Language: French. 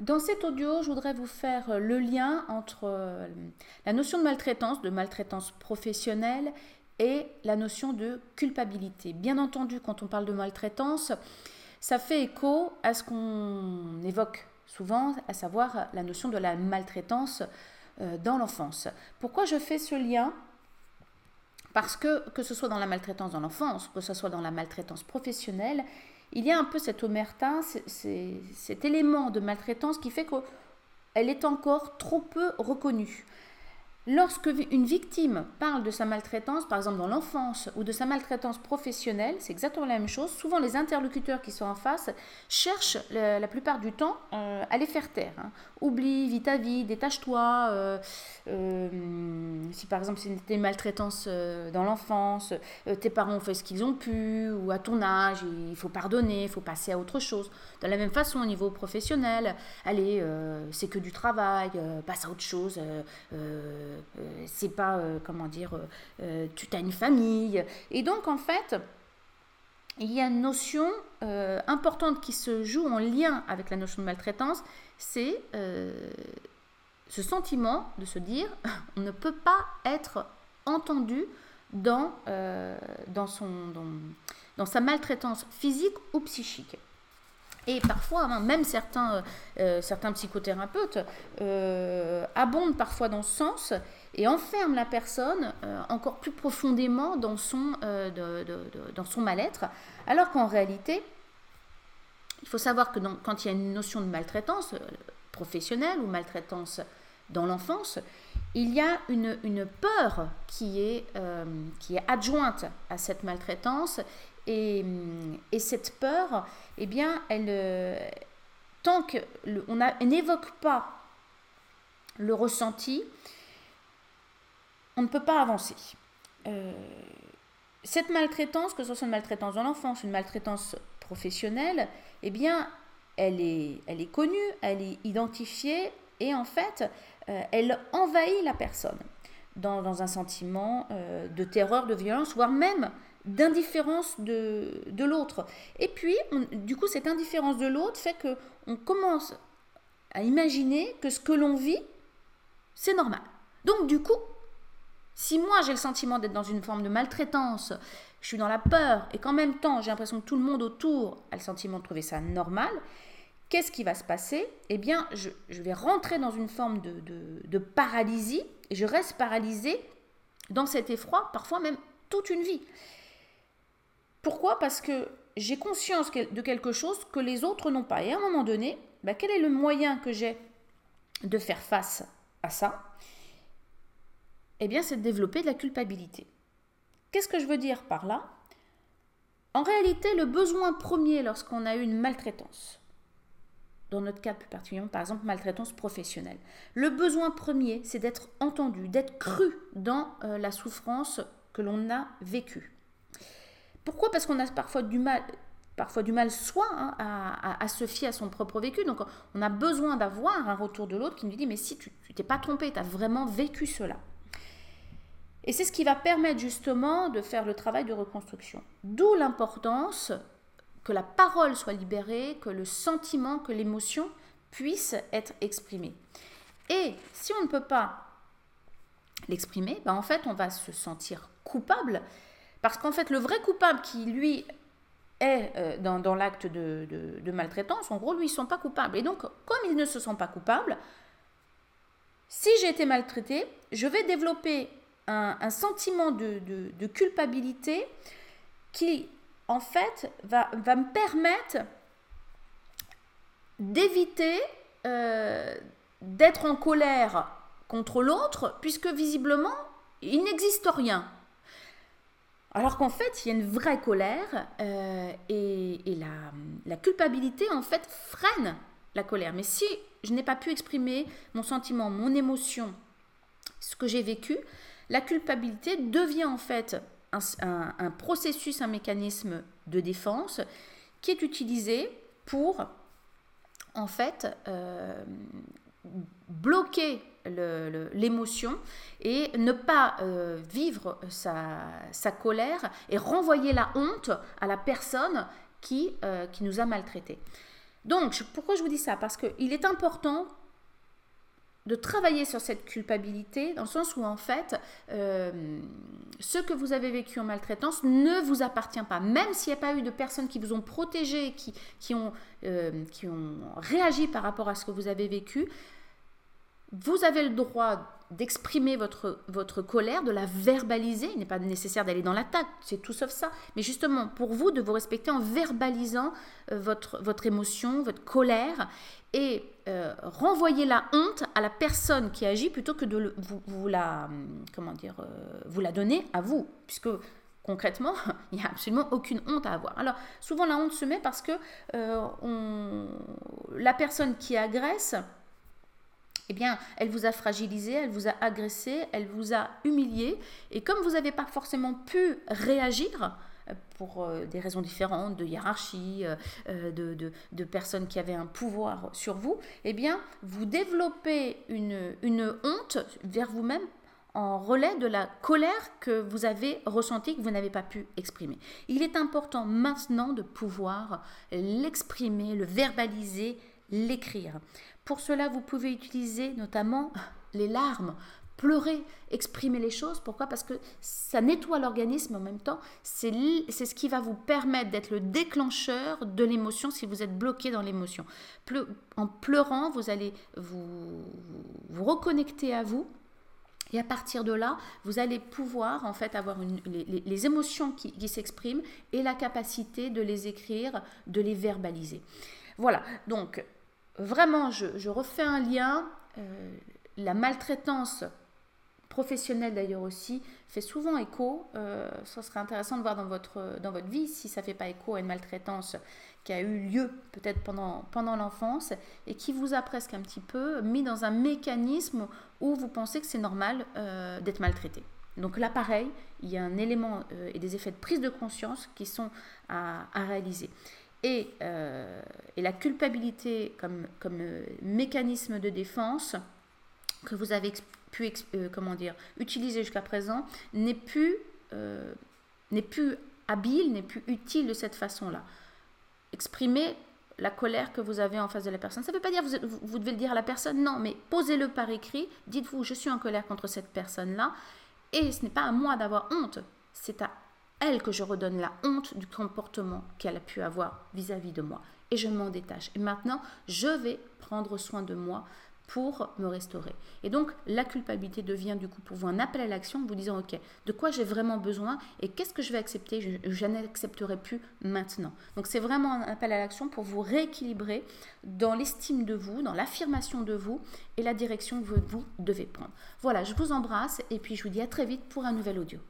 Dans cet audio, je voudrais vous faire le lien entre la notion de maltraitance, de maltraitance professionnelle et la notion de culpabilité. Bien entendu, quand on parle de maltraitance, ça fait écho à ce qu'on évoque souvent, à savoir la notion de la maltraitance euh, dans l'enfance. Pourquoi je fais ce lien? Parce que que ce soit dans la maltraitance dans l'enfance, que ce soit dans la maltraitance professionnelle, il y a un peu cette omerta, cet élément de maltraitance qui fait qu'elle est encore trop peu reconnue. Lorsque une victime parle de sa maltraitance, par exemple dans l'enfance ou de sa maltraitance professionnelle, c'est exactement la même chose. Souvent, les interlocuteurs qui sont en face cherchent la, plupart du temps euh, à les faire taire. Hein. Oublie, vis ta vie, détache-toi. Euh, euh, si par exemple c'était une maltraitance dans l'enfance, tes parents ont fait ce qu'ils ont pu, ou à ton âge, il faut pardonner, il faut passer à autre chose. De la même façon, au niveau professionnel, allez, c'est que du travail, passe à autre chose c'est pas, euh, comment dire, euh, tu as une famille. Et donc, en fait, il y a une notion importante qui se joue en lien avec la notion de maltraitance, c'est ce sentiment de se dire on ne peut pas être entendu dans, dans, son, dans sa maltraitance physique ou psychique. Et parfois, hein, même certains, euh, euh, certains psychothérapeutes euh, abondent parfois dans ce sens et enferment la personne encore plus profondément dans son, son mal-être, alors qu'en réalité, il faut savoir que quand il y a une notion de maltraitance professionnelle ou maltraitance dans l'enfance, il y a une, une peur qui est, qui est adjointe à cette maltraitance et, et, cette peur, eh bien, elle, euh, tant qu'on n'évoque pas le ressenti, on ne peut pas avancer. Euh, cette maltraitance, que ce soit une maltraitance dans l'enfance, une maltraitance professionnelle, eh bien, elle est, elle est connue, elle est identifiée et en fait, euh, elle envahit la personne dans un sentiment de terreur, de violence, voire même d'indifférence de, de l'autre. Et puis, du coup, cette indifférence de l'autre fait que on commence à imaginer que ce que l'on vit, c'est normal. Donc, du coup, si moi j'ai le sentiment d'être dans une forme de maltraitance, je suis dans la peur et qu'en même temps j'ai l'impression que tout le monde autour a le sentiment de trouver ça normal, qu'est-ce qui va se passer? Eh bien, je, vais rentrer dans une forme de, de, de paralysie et je reste paralysée dans cet effroi, parfois même toute une vie. Pourquoi? Parce que j'ai conscience de quelque chose que les autres n'ont pas. Et à un moment donné, bah, quel est le moyen que j'ai de faire face à ça? Eh bien, c'est de développer de la culpabilité. Qu'est-ce que je veux dire par là? En réalité, le besoin premier lorsqu'on a eu une maltraitance, dans notre cas plus particulièrement, par exemple, maltraitance professionnelle, le besoin premier, c'est d'être entendu, d'être cru dans euh, la souffrance que l'on a vécue. Pourquoi? Parce qu'on a parfois du mal, soi hein, à, se fier à son propre vécu. Donc on a besoin d'avoir un retour de l'autre qui nous dit mais si tu t'es pas trompé, tu as vraiment vécu cela. Et c'est ce qui va permettre justement de faire le travail de reconstruction. D'où l'importance que la parole soit libérée, que le sentiment, que l'émotion puisse être exprimée. Et si on ne peut pas l'exprimer, ben en fait on va se sentir coupable parce qu'en fait, le vrai coupable qui, lui, est euh, dans, l'acte de, maltraitance, en gros, lui, ils ne sont pas coupables. Et donc, comme ils ne se sentent pas coupables, si j'ai été maltraité, je vais développer un, sentiment de, culpabilité qui, en fait, va, me permettre d'éviter euh, d'être en colère contre l'autre, puisque visiblement, il n'existe rien. Alors qu'en fait, il y a une vraie colère euh, et, la, culpabilité, en fait, freine la colère. Mais si je n'ai pas pu exprimer mon sentiment, mon émotion, ce que j'ai vécu, la culpabilité devient en fait un, processus, un mécanisme de défense qui est utilisé pour, en fait, euh, bloquer l'émotion et ne pas euh, vivre sa, colère et renvoyer la honte à la personne qui, euh, qui nous a maltraités. Donc, pourquoi je vous dis ça? Parce qu'il est important de travailler sur cette culpabilité, dans le sens où en fait, euh, ce que vous avez vécu en maltraitance ne vous appartient pas. Même s'il n'y a pas eu de personnes qui vous ont protégé, qui, qui, ont, qui ont réagi par rapport à ce que vous avez vécu, vous avez le droit d'exprimer votre, votre colère, de la verbaliser. Il n'est pas nécessaire d'aller dans l'attaque, c'est tout sauf ça. Mais justement, pour vous, de vous respecter en verbalisant euh, votre, votre émotion, votre colère, et euh, renvoyer la honte à la personne qui agit plutôt que de vous, la, comment dire, euh, vous la donner à vous. Puisque concrètement, il n'y a absolument aucune honte à avoir. Alors, souvent, la honte se met parce que la personne qui agresse eh bien, elle vous a fragilisé, elle vous a agressé, elle vous a humilié. Et comme vous n'avez pas forcément pu réagir, euh, pour euh, des raisons différentes, de hiérarchie, euh, de, de, personnes qui avaient un pouvoir sur vous, eh bien, vous développez une, une honte vers vous-même en relais de la colère que vous avez ressentie, que vous n'avez pas pu exprimer. Il est important maintenant de pouvoir l'exprimer, le verbaliser, l'écrire. Pour cela, vous pouvez utiliser notamment les larmes, pleurer, exprimer les choses. Pourquoi? Parce que ça nettoie l'organisme en même temps. C'est ce qui va vous permettre d'être le déclencheur de l'émotion si vous êtes bloqué dans l'émotion. En pleurant, vous allez vous, reconnecter à vous. Et à partir de là, vous allez pouvoir en fait avoir les, émotions qui, qui s'expriment et la capacité de les écrire, de les verbaliser. Voilà, donc vraiment, je, refais un lien. Euh, la maltraitance professionnelle d'ailleurs aussi fait souvent écho. Euh, ça serait intéressant de voir dans votre, dans votre vie si ça ne fait pas écho à une maltraitance qui a eu lieu peut-être pendant, pendant l'enfance et qui vous a presque un petit peu mis dans un mécanisme où vous pensez que c'est normal euh, d'être maltraité. Donc là, pareil, il y a un élément et des effets de prise de conscience qui sont à, à réaliser. Euh, et, la culpabilité comme, euh, mécanisme de défense que vous avez pu euh, utiliser jusqu'à présent n'est plus, n'est plus habile, n'est plus utile de cette façon-là. Exprimer la colère que vous avez en face de la personne. Ça ne veut pas dire que vous, vous devez le dire à la personne, non, mais posez-le par écrit. Dites-vous, je suis en colère contre cette personne-là. Et ce n'est pas à moi d'avoir honte, c'est à elle que je redonne la honte du comportement qu'elle a pu avoir vis-à-vis de moi. Et je m'en détache. Et maintenant, je vais prendre soin de moi pour me restaurer. Et donc, la culpabilité devient du coup pour vous un appel à l'action, vous disant, OK, de quoi j'ai vraiment besoin et qu'est-ce que je vais accepter, je, n'accepterai plus maintenant. Donc, c'est vraiment un appel à l'action pour vous rééquilibrer dans l'estime de vous, dans l'affirmation de vous et la direction que vous devez prendre. Voilà, je vous embrasse et puis je vous dis à très vite pour un nouvel audio.